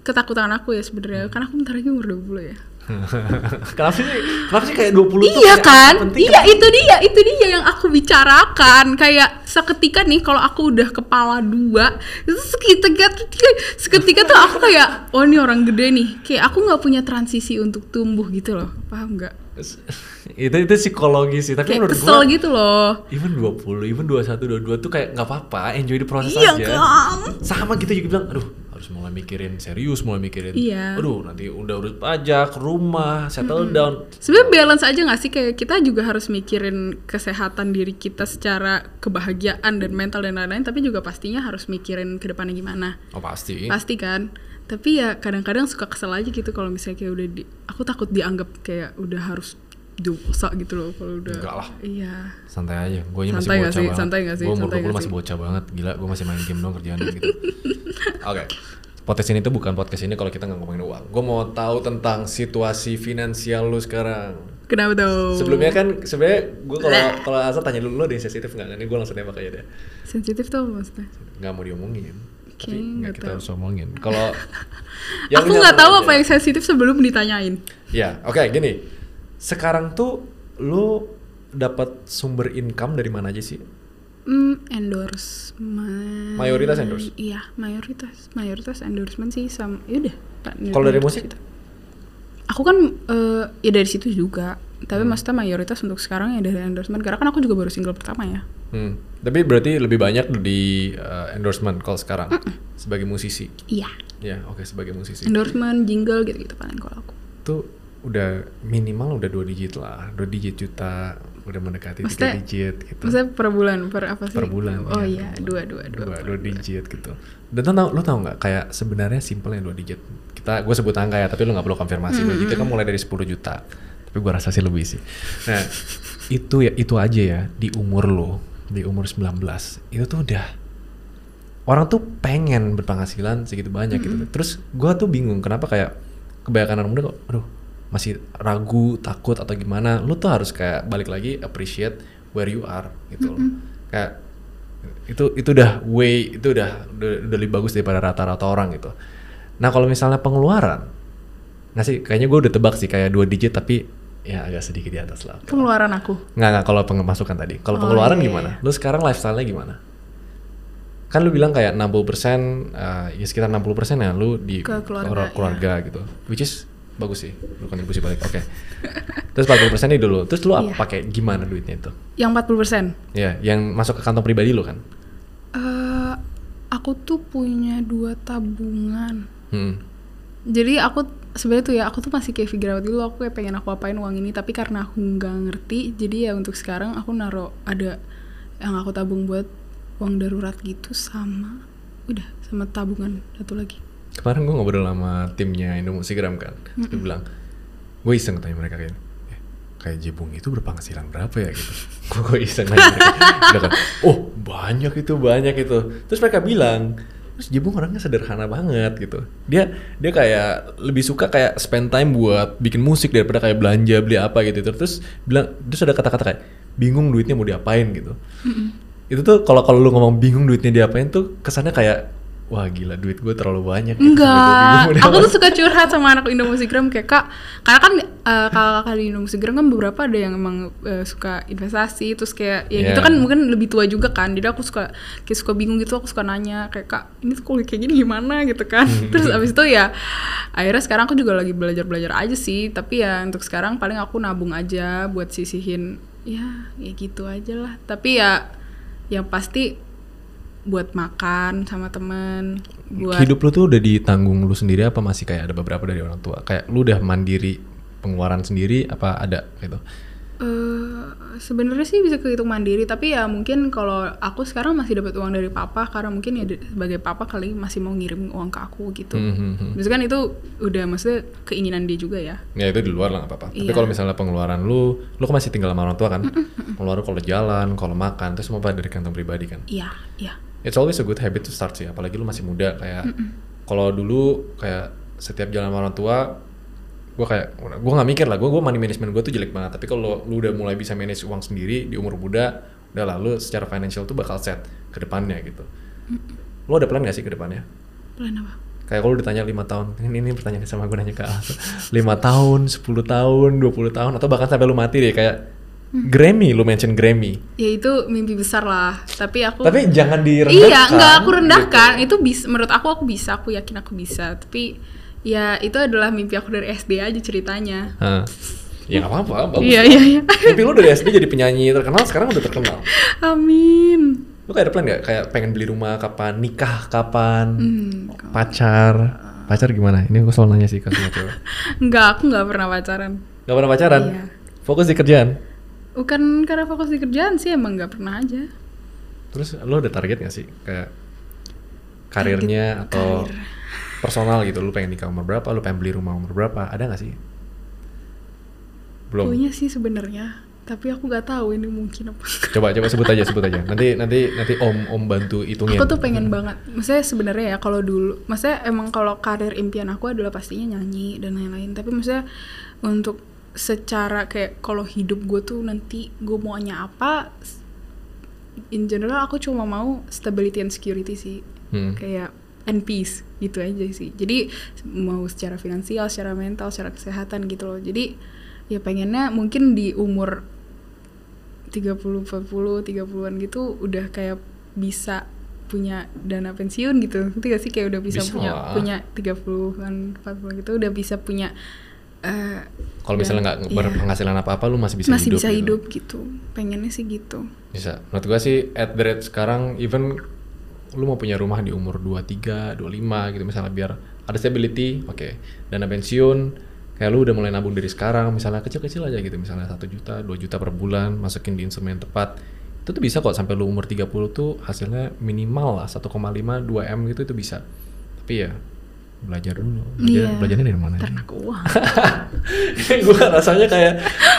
ketakutan aku ya sebenarnya Hmm. karena aku bentar lagi umur 20 ya kenapa sih? Kenapa sih kayak 20 tuh iya kayak kan? penting iya itu dia itu dia yang aku bicarakan. Kayak seketika nih kalau aku udah kepala dua itu seketika seketika tuh aku kayak oh ini orang gede nih. Kayak aku nggak punya transisi untuk tumbuh gitu loh. Paham nggak? Itu itu psikologi sih tapi kayak menurut kesel gua gitu loh. even 20 even 21 22 tuh kayak nggak apa-apa enjoy the proses Iya aja. kan? sama kita juga bilang aduh harus mulai mikirin serius mulai mikirin Iya. aduh nanti udah urus pajak rumah settle down. Sebenarnya balance aja nggak sih? Kayak kita juga harus mikirin kesehatan diri kita secara kebahagiaan dan mental dan lain-lain tapi juga pastinya harus mikirin ke depannya gimana. Oh pasti. Pasti kan? Tapi ya kadang-kadang suka kesel aja gitu kalau misalnya kayak udah di aku takut dianggap kayak udah harus dosa gitu loh kalau udah. Enggak lah. iya. Santai aja. Gue masih bocah sih? banget. Santai nggak sih? gue umur Santai 20 nggak masih sih? bocah banget. Gila gue masih main game dong kerjaan gitu. Oke. Podcast ini tuh bukan podcast ini kalau kita nggak ngomongin uang. Gue mau tahu tentang situasi finansial lu sekarang. Kenapa tuh? Sebelumnya kan sebenarnya gue kalau kalau asal tanya dulu lo deh sensitif nggak? Ini gue langsung nembak aja deh. Sensitif tuh maksudnya? Nggak mau diomongin. Oke, tapi nggak kita tahu. harus omongin. Kalau yang aku nggak tahu aja. apa yang sensitif sebelum ditanyain. Ya oke gini sekarang tuh lu dapat sumber income dari mana aja sih? Hmm, endorsement. Mayoritas endorse? iya mayoritas. Mayoritas endorsement sih sama ya udah kalau dari musik? gitu. aku kan eh, ya dari situ juga. Tapi Hmm. maksudnya mayoritas untuk sekarang ya dari endorsement karena kan aku juga baru single pertama ya. Hmm. tapi berarti lebih banyak di uh, endorsement kalau sekarang? Sebagai musisi? Iya. Ya oke sebagai musisi. Endorsement jingle gitu gitu paling kalau aku. Tuh udah minimal udah dua digit lah. Dua digit juta udah mendekati tiga digit gitu. maksudnya per bulan per apa sih? Per bulan oh ya, iya per dua dua dua, dua, bulan. digit gitu. Dan tau lo tau nggak kayak sebenarnya simpelnya dua digit? Kita gue sebut angka ya tapi lo nggak perlu konfirmasi. Dua digit kan mulai dari 10 juta. Tapi gue rasa sih lebih sih. Nah itu ya itu aja ya di umur lo di umur 19 itu tuh udah orang tuh pengen berpenghasilan segitu banyak gitu. Terus gue tuh bingung kenapa kayak kebanyakan anak muda kok aduh masih ragu takut atau gimana lu tuh harus kayak balik lagi appreciate where you are gitu loh. Kayak itu itu udah way itu udah udah, udah lebih bagus daripada rata-rata orang gitu. Nah kalau misalnya pengeluaran nggak sih kayaknya gue udah tebak sih kayak dua digit tapi ya agak sedikit di atas lah. Pengeluaran aku? Nggak nggak kalau pemasukan tadi. Kalau Oh, pengeluaran iya, gimana? lu sekarang lifestyle-nya gimana? Kan lu bilang kayak 60% eh, ya sekitar 60% ya lu di Ke keluarga, keluarga, iya. keluarga gitu. Which is bagus sih lu kontribusi balik oke. Terus 40% ini dulu terus lu Iya. pakai gimana duitnya itu? Yang 40% ya yang masuk ke kantong pribadi lu kan? Eh aku tuh punya dua tabungan. Hmm. jadi aku sebenarnya tuh ya aku tuh masih kayak figure out dulu aku kayak pengen aku apain uang ini tapi karena aku nggak ngerti jadi ya untuk sekarang aku naro ada yang aku tabung buat uang darurat gitu sama udah sama tabungan satu lagi kemarin gue ngobrol sama timnya Indomusigram kan Terus dia bilang gue iseng tanya mereka kayak "Eh, kayak Jebung itu berpenghasilan berapa ya? Gitu. Gue iseng nanya mereka. Kan oh banyak itu banyak itu. Terus mereka bilang terus Jebung orangnya sederhana banget gitu. Dia dia kayak lebih suka kayak spend time buat bikin musik daripada kayak belanja beli apa gitu. Terus bilang terus ada kata-kata kayak bingung duitnya mau diapain gitu. Itu tuh kalau kalau lu ngomong bingung duitnya diapain tuh kesannya kayak wah gila duit gue terlalu banyak gitu. Enggak, mau aku tuh suka curhat sama anak Indomusigram kayak kak, karena kan eh, kakak-kakak di Indomusigram kan beberapa ada yang emang eh, suka investasi, terus kayak ya gitu Iya. kan mungkin lebih tua juga kan, jadi aku suka kayak suka bingung gitu, aku suka nanya kayak kak ini tuh kayak gini gimana? gitu kan, terus abis itu ya akhirnya sekarang aku juga lagi belajar-belajar aja sih, tapi ya untuk sekarang paling aku nabung aja buat sisihin ya ya gitu aja lah, tapi ya yang pasti buat makan sama temen buat hidup lu tuh udah ditanggung lu sendiri apa masih kayak ada beberapa dari orang tua kayak lu udah mandiri pengeluaran sendiri apa ada gitu Eh, sebenarnya sih bisa kehitung mandiri tapi ya mungkin kalau aku sekarang masih dapat uang dari papa karena mungkin ya sebagai papa kali masih mau ngirim uang ke aku gitu. Hmm, hmm, hmm. Maksudnya kan itu udah maksudnya keinginan dia juga ya. ya itu di luar lah nggak apa-apa tapi Iya. kalau misalnya pengeluaran lu lu kan masih tinggal sama orang tua kan pengeluaran kalau jalan kalau makan itu semua pada dari kantong pribadi kan Iya, iya. It's always a good habit to start sih apalagi lu masih muda kayak kalau dulu kayak setiap jalan sama orang tua gue kayak gue nggak mikir lah gue gue money management gue tuh jelek banget tapi kalau lu udah mulai bisa manage uang sendiri di umur muda udah lah lu secara financial tuh bakal set ke depannya gitu lu ada plan gak sih ke depannya Plan apa? Kayak kalau ditanya lima tahun, ini, ini pertanyaan sama gue nanya ke Al. lima tahun, 10 tahun, 20 tahun, atau bahkan sampai lu mati deh kayak Hmm. Grammy, lu mention Grammy. Ya itu mimpi besar lah. Tapi aku Tapi jangan direndahkan. Iya, enggak aku rendahkan. gitu. Itu bisa menurut aku aku bisa, aku yakin aku bisa. Tapi ya itu adalah mimpi aku dari SD aja ceritanya. Hah. Ya nggak apa-apa, bagus. Iya, iya, iya. Mimpi lu dari SD jadi penyanyi terkenal, sekarang udah terkenal. Amin. Lu kayak ada plan nggak? Kayak pengen beli rumah kapan, nikah kapan, Hmm, pacar, pacar gimana? Ini gue selalu nanya sih ke semua cewek. enggak, aku enggak pernah pacaran. Gak pernah pacaran? Iya. Fokus di kerjaan? Bukan karena fokus di kerjaan sih, emang nggak pernah aja. Terus lu ada target gak sih? Kayak karirnya atau karir. personal gitu? Lu pengen nikah umur berapa? Lu pengen beli rumah umur berapa? Ada gak sih? Belum. Punya sih sebenarnya, tapi aku nggak tahu ini mungkin apa. Coba coba sebut aja sebut aja. Nanti nanti nanti Om Om bantu hitungin. Aku tuh pengen banget. Maksudnya sebenarnya ya kalau dulu, maksudnya emang kalau karir impian aku adalah pastinya nyanyi dan lain-lain. Tapi maksudnya untuk secara kayak kalau hidup gue tuh nanti gue maunya apa, in general aku cuma mau stability and security sih. Hmm. Kayak and peace gitu aja sih. Jadi mau secara finansial, secara mental, secara kesehatan gitu loh. Jadi ya pengennya mungkin di umur 30 40 30-an gitu udah kayak bisa punya dana pensiun gitu. Ngerti gak sih kayak udah bisa, Bisa punya lah. punya 30-an 40 gitu udah bisa punya eh, Kalau misalnya nggak iya. berpenghasilan apa-apa, lu masih bisa masih hidup. bisa gitu. hidup gitu. Pengennya sih gitu. Bisa. Menurut gua sih at the rate sekarang even lu mau punya rumah di umur 23, 25 gitu misalnya biar ada stability, oke. Dana pensiun kayak lu udah mulai nabung dari sekarang misalnya kecil-kecil aja gitu misalnya satu juta, 2 juta per bulan masukin di instrumen tepat. Itu tuh bisa kok sampai lu umur 30 tuh hasilnya minimal lah 1,5 2 M gitu itu bisa. Tapi ya belajar dulu. Belajar, Iya. Belajarnya dari mana? Ternak uang. gue rasanya kayak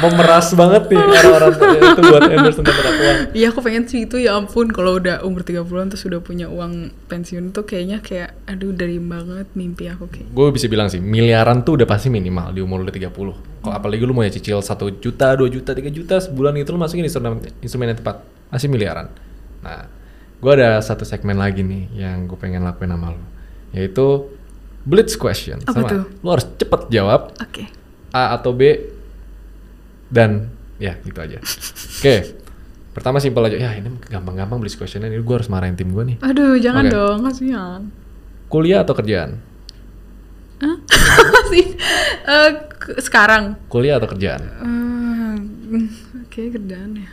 memeras banget nih orang-orang itu buat endorse tentang ternak uang. Iya aku pengen sih itu ya ampun kalau udah umur 30-an terus udah punya uang pensiun tuh kayaknya kayak aduh dari banget mimpi aku kayak gue bisa bilang sih miliaran tuh udah pasti minimal di umur lu 30 kalau apalagi lu mau ya cicil 1 juta 2 juta 3 juta sebulan itu lu masukin instrumen instrumen yang tepat masih miliaran nah gue ada satu segmen lagi nih yang gue pengen lakuin sama lu yaitu blitz question. Apa sama. tuh? lu harus cepet jawab oke. A atau B dan ya gitu aja. Oke. Pertama simpel aja ya ini gampang-gampang blitz questionnya ini gue harus marahin tim gue nih. Aduh jangan Oke. dong kasihan. Kuliah atau kerjaan? Hah? sih. Ke- sekarang. Kuliah atau kerjaan? Eh, oke kerjaan ya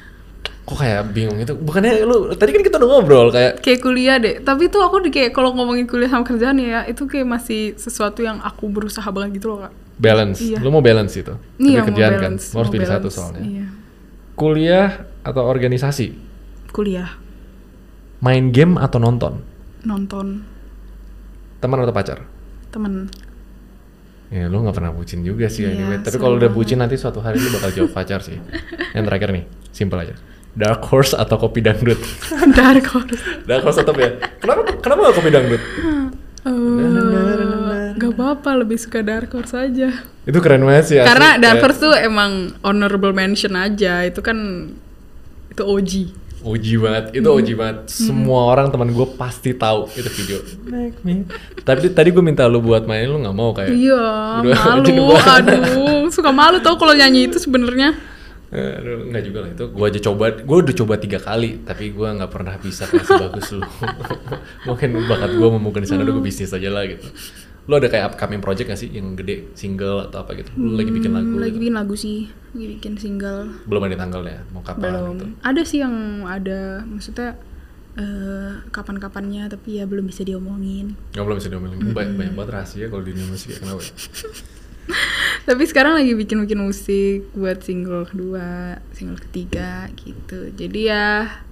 kok kayak bingung itu bukannya lu tadi kan kita udah ngobrol kayak kayak kuliah deh. Tapi tuh aku di kayak kalau ngomongin kuliah sama kerjaan ya itu kayak masih sesuatu yang aku berusaha banget gitu loh kak. Balance. Iya. lu mau balance itu? Iya, tapi kerjaan kan? lu harus pilih satu soalnya. Iya. kuliah atau organisasi? Kuliah. Main game atau nonton? Nonton. Teman atau pacar? Temen. Ya lu nggak pernah bucin juga sih Iya, anyway tapi sering kalau udah bucin nanti suatu hari lu bakal jawab pacar sih. Yang terakhir nih simple aja dark horse atau kopi dangdut dark horse dark horse atau ya kenapa kenapa gak kopi dangdut Eh, Gak apa-apa, lebih suka Dark Horse aja. itu keren banget sih asli. Karena Dark Kayak- Horse tuh emang honorable mention aja. Itu kan itu OG. OG banget, itu OG banget. Semua orang teman gue pasti tahu itu video. Tapi tadi gue minta lu buat main, lu nggak mau kayak. Iya, malu. Aduh, suka malu tau kalau nyanyi itu sebenarnya. Aduh, nggak juga lah itu. Gue aja coba, gue udah coba tiga kali, tapi gue nggak pernah bisa kayak sebagus lu. Mungkin bakat gue membuka di sana, udah gue bisnis aja lah gitu. Lu ada kayak upcoming project gak sih yang gede, single atau apa gitu? Lu lagi bikin lagu? Hmm, Lagi gitu? bikin lagu sih, lagi bikin single. Belum ada tanggalnya, mau kapan Belum. gitu? Ada sih yang ada, maksudnya eh, kapan-kapannya tapi ya belum bisa diomongin. Nggak belum bisa diomelin. Banyak, banyak banget rahasia kalau di dunia musik ya kenapa ya? Tapi sekarang lagi bikin-bikin musik buat single kedua, single ketiga gitu. Jadi ya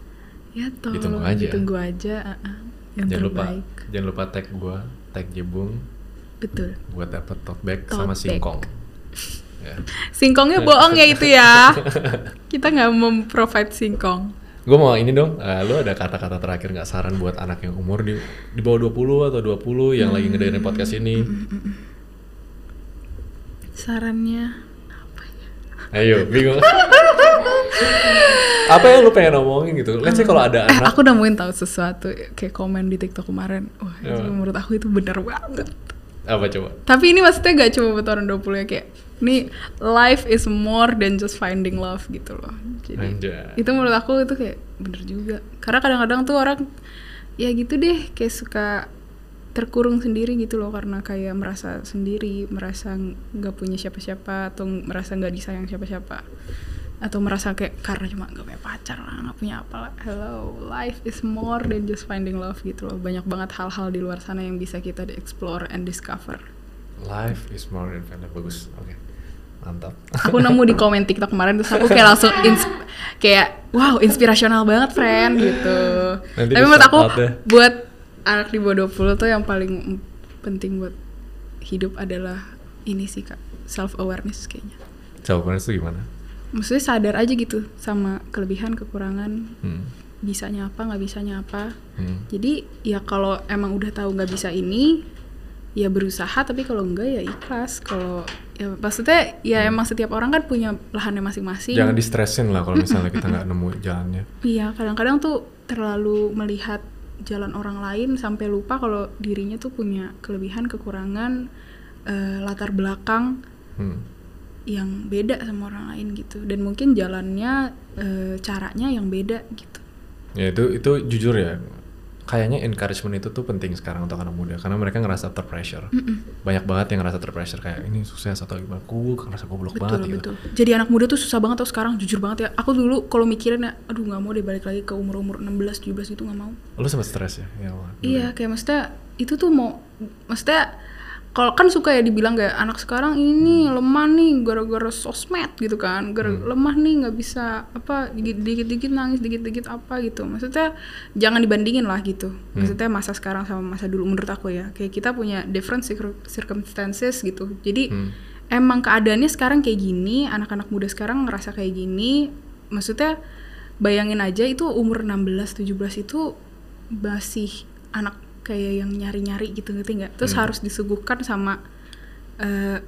ya tolong Ditunggu aja. ditunggu aja, ah. yang jangan lupa, terbaik. jangan lupa tag gue, tag Jebung, Betul. buat dapet tote bag Tote sama singkong. Ya. Singkongnya bohong ya itu ya. Kita nggak memprovide singkong. Gue mau ini dong, eh, lu ada kata-kata terakhir nggak saran buat anak yang umur di di bawah 20 atau 20 yang lagi ngedengerin podcast ini? Sarannya Ayo, bingung. apa yang lu pengen ngomongin gitu let's say kalau ada Eh, anak aku nemuin tahu sesuatu kayak komen di TikTok kemarin. Wah, itu Apa? menurut aku itu benar banget. apa coba Tapi ini maksudnya gak cuma buat orang 20 ya kayak ini life is more than just finding love gitu loh. Jadi Anjay. itu menurut aku itu kayak bener juga. Karena kadang-kadang tuh orang ya gitu deh kayak suka terkurung sendiri gitu loh karena kayak merasa sendiri, merasa nggak punya siapa-siapa atau merasa nggak disayang siapa-siapa atau merasa kayak karena cuma nggak punya pacar lah nggak punya apa lah. Hello life is more than just finding love gitu loh. Banyak banget hal-hal di luar sana yang bisa kita di explore and discover. Life is more than fun bagus. Oke mantap. Aku nemu di komen TikTok kemarin terus aku kayak langsung kayak wow inspirasional banget friend gitu. Nanti tapi menurut aku deh. buat anak di bawah 20 tuh yang paling penting buat hidup adalah ini sih kak. Self awareness kayaknya. Jawabannya itu gimana? Maksudnya sadar aja gitu sama kelebihan kekurangan. Hmm. bisanya apa nggak bisanya apa. Hmm. jadi ya kalau emang udah tahu nggak bisa ini ya berusaha. Tapi kalau enggak ya ikhlas. Kalau ya maksudnya ya emang setiap orang kan punya lahannya masing-masing. Jangan distresin lah kalau misalnya kita nggak nemu jalannya. Iya kadang-kadang tuh terlalu melihat jalan orang lain sampai lupa kalau dirinya tuh punya kelebihan kekurangan eh, latar belakang hmm. yang beda sama orang lain gitu. Dan mungkin jalannya eh, caranya yang beda gitu. Ya itu itu jujur ya kayaknya encouragement itu tuh penting sekarang untuk anak muda karena mereka ngerasa terpressure banyak banget yang ngerasa terpressure kayak ini sukses atau gimana? Aku ngerasa goblok betul banget gitu. betul. Jadi anak muda tuh susah banget tau sekarang jujur banget ya. Aku dulu kalau mikirin ya aduh nggak mau deh balik lagi ke umur umur 16 17 gitu nggak mau. Lu sempat stres ya? Ya Allah. iya kayak maksudnya itu tuh mau maksudnya kalau kan suka ya dibilang kayak anak sekarang ini lemah nih gara-gara sosmed gitu kan. Gara lemah nih nggak bisa apa dikit-dikit nangis dikit-dikit apa gitu. Maksudnya jangan dibandingin lah gitu. Maksudnya masa sekarang sama masa dulu menurut aku ya. Kayak kita punya different cir- circumstances gitu. Jadi Hmm. emang keadaannya sekarang kayak gini anak-anak muda sekarang ngerasa kayak gini. Maksudnya bayangin aja itu umur 16 17 itu masih anak kayak yang nyari-nyari gitu ngerti nggak? Terus harus disuguhkan sama eh,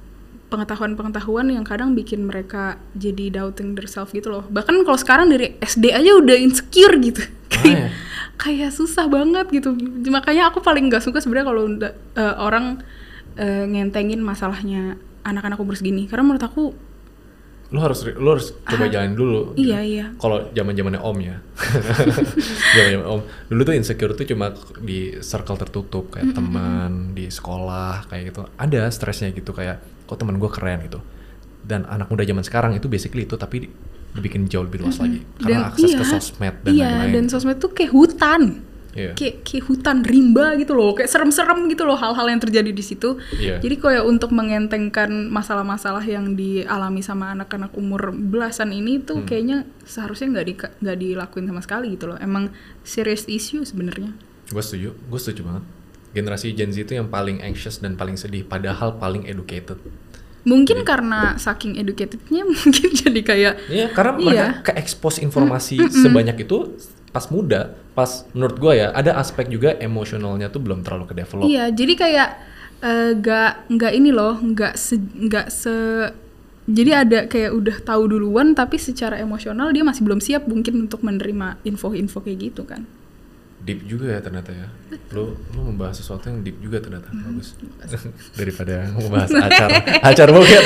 pengetahuan-pengetahuan yang kadang bikin mereka jadi doubting themselves gitu loh. Bahkan kalau sekarang dari SD aja udah insecure gitu. Kayak ya? kayak susah banget gitu. Makanya aku paling nggak suka sebenarnya kalau eh, orang eh, ngentengin masalahnya anak-anak umur segini. Karena menurut aku lu harus lu harus coba jalan dulu iya iya. Kalau zaman zamannya om ya. Zaman om. Dulu tuh insecure tuh cuma di circle tertutup kayak teman di sekolah kayak gitu. Ada stresnya gitu kayak kok teman gue keren gitu. Dan anak muda zaman sekarang itu basically itu tapi di- dibikin jauh lebih luas lagi. Karena akses ke sosmed dan iya lain-lain. dan sosmed tuh kayak hutan Iya. kayak kayak hutan rimba gitu loh kayak serem-serem gitu loh hal-hal yang terjadi di situ Iya. jadi kayak untuk mengentengkan masalah-masalah yang dialami sama anak-anak umur belasan ini Hmm. tuh kayaknya seharusnya nggak di nggak dilakuin sama sekali gitu loh emang serious issue sebenarnya gue setuju gue setuju banget generasi Gen Z itu yang paling anxious dan paling sedih padahal paling educated mungkin karena saking educatednya mungkin jadi kayak Iya, karena mereka Iya. ke expose informasi sebanyak itu pas muda, pas menurut gua ya ada aspek juga emosionalnya tuh belum terlalu ke develop. Iya, jadi kayak eh, nggak nggak ini loh, nggak se nggak se jadi ada kayak udah tahu duluan tapi secara emosional dia masih belum siap mungkin untuk menerima info-info kayak gitu kan. Deep juga ya ternyata ya. Lu lu membahas sesuatu yang deep juga ternyata. Bagus. Daripada membahas acar acar bokep.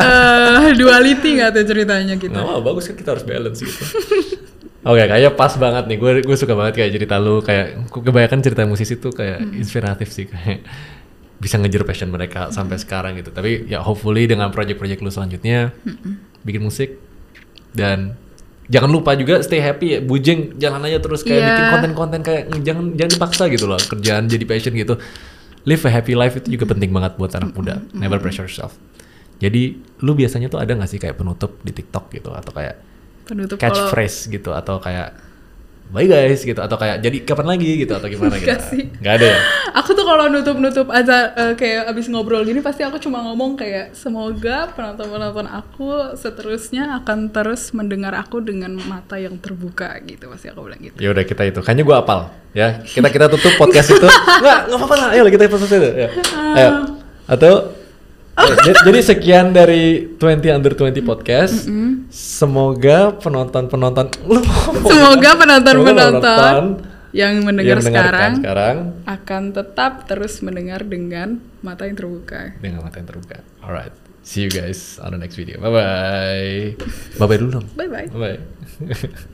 Eh duality nggak tuh ceritanya gitu. Apa bagus kan kita harus balance gitu. Oke, kayaknya pas banget nih. Gue gue suka banget kayak cerita lu kayak kebanyakan cerita musisi tuh kayak inspiratif sih kayak bisa ngejar passion mereka sampai sekarang gitu. Tapi ya hopefully dengan project-project lu selanjutnya bikin musik dan jangan lupa juga stay happy ya. Bujeng jalan aja terus kayak Iya. bikin konten-konten kayak jangan jangan dipaksa gitu loh kerjaan jadi passion gitu. Live a happy life itu juga penting banget buat anak muda. Never pressure yourself. Jadi lu biasanya tuh ada gak sih kayak penutup di TikTok gitu atau kayak Penutup kalau catchphrase gitu atau kayak bye guys gitu atau kayak jadi kapan lagi? gitu atau gimana gitu. Nggak ada ya? Aku tuh kalau nutup-nutup aja eh, kayak abis ngobrol gini pasti aku cuma ngomong kayak semoga penonton-penonton aku seterusnya akan terus mendengar aku dengan mata yang terbuka gitu pasti aku bilang gitu. ya udah kita itu. Kayaknya gue apal ya. Kita kita tutup podcast itu. Nggak nggak apa-apa lah. Ayo kita podcast itu ya. ayo. Atau Jadi sekian dari 20 Under 20 podcast. Semoga penonton-penonton lu ngomong. Semoga penonton-penonton penonton yang yang mendengar mendengarkan sekarang sekarang akan tetap terus mendengar dengan mata yang terbuka. dengan mata yang terbuka. Alright, see you guys on the next video. Bye bye. Bye bye dulu dong. Bye bye. Bye.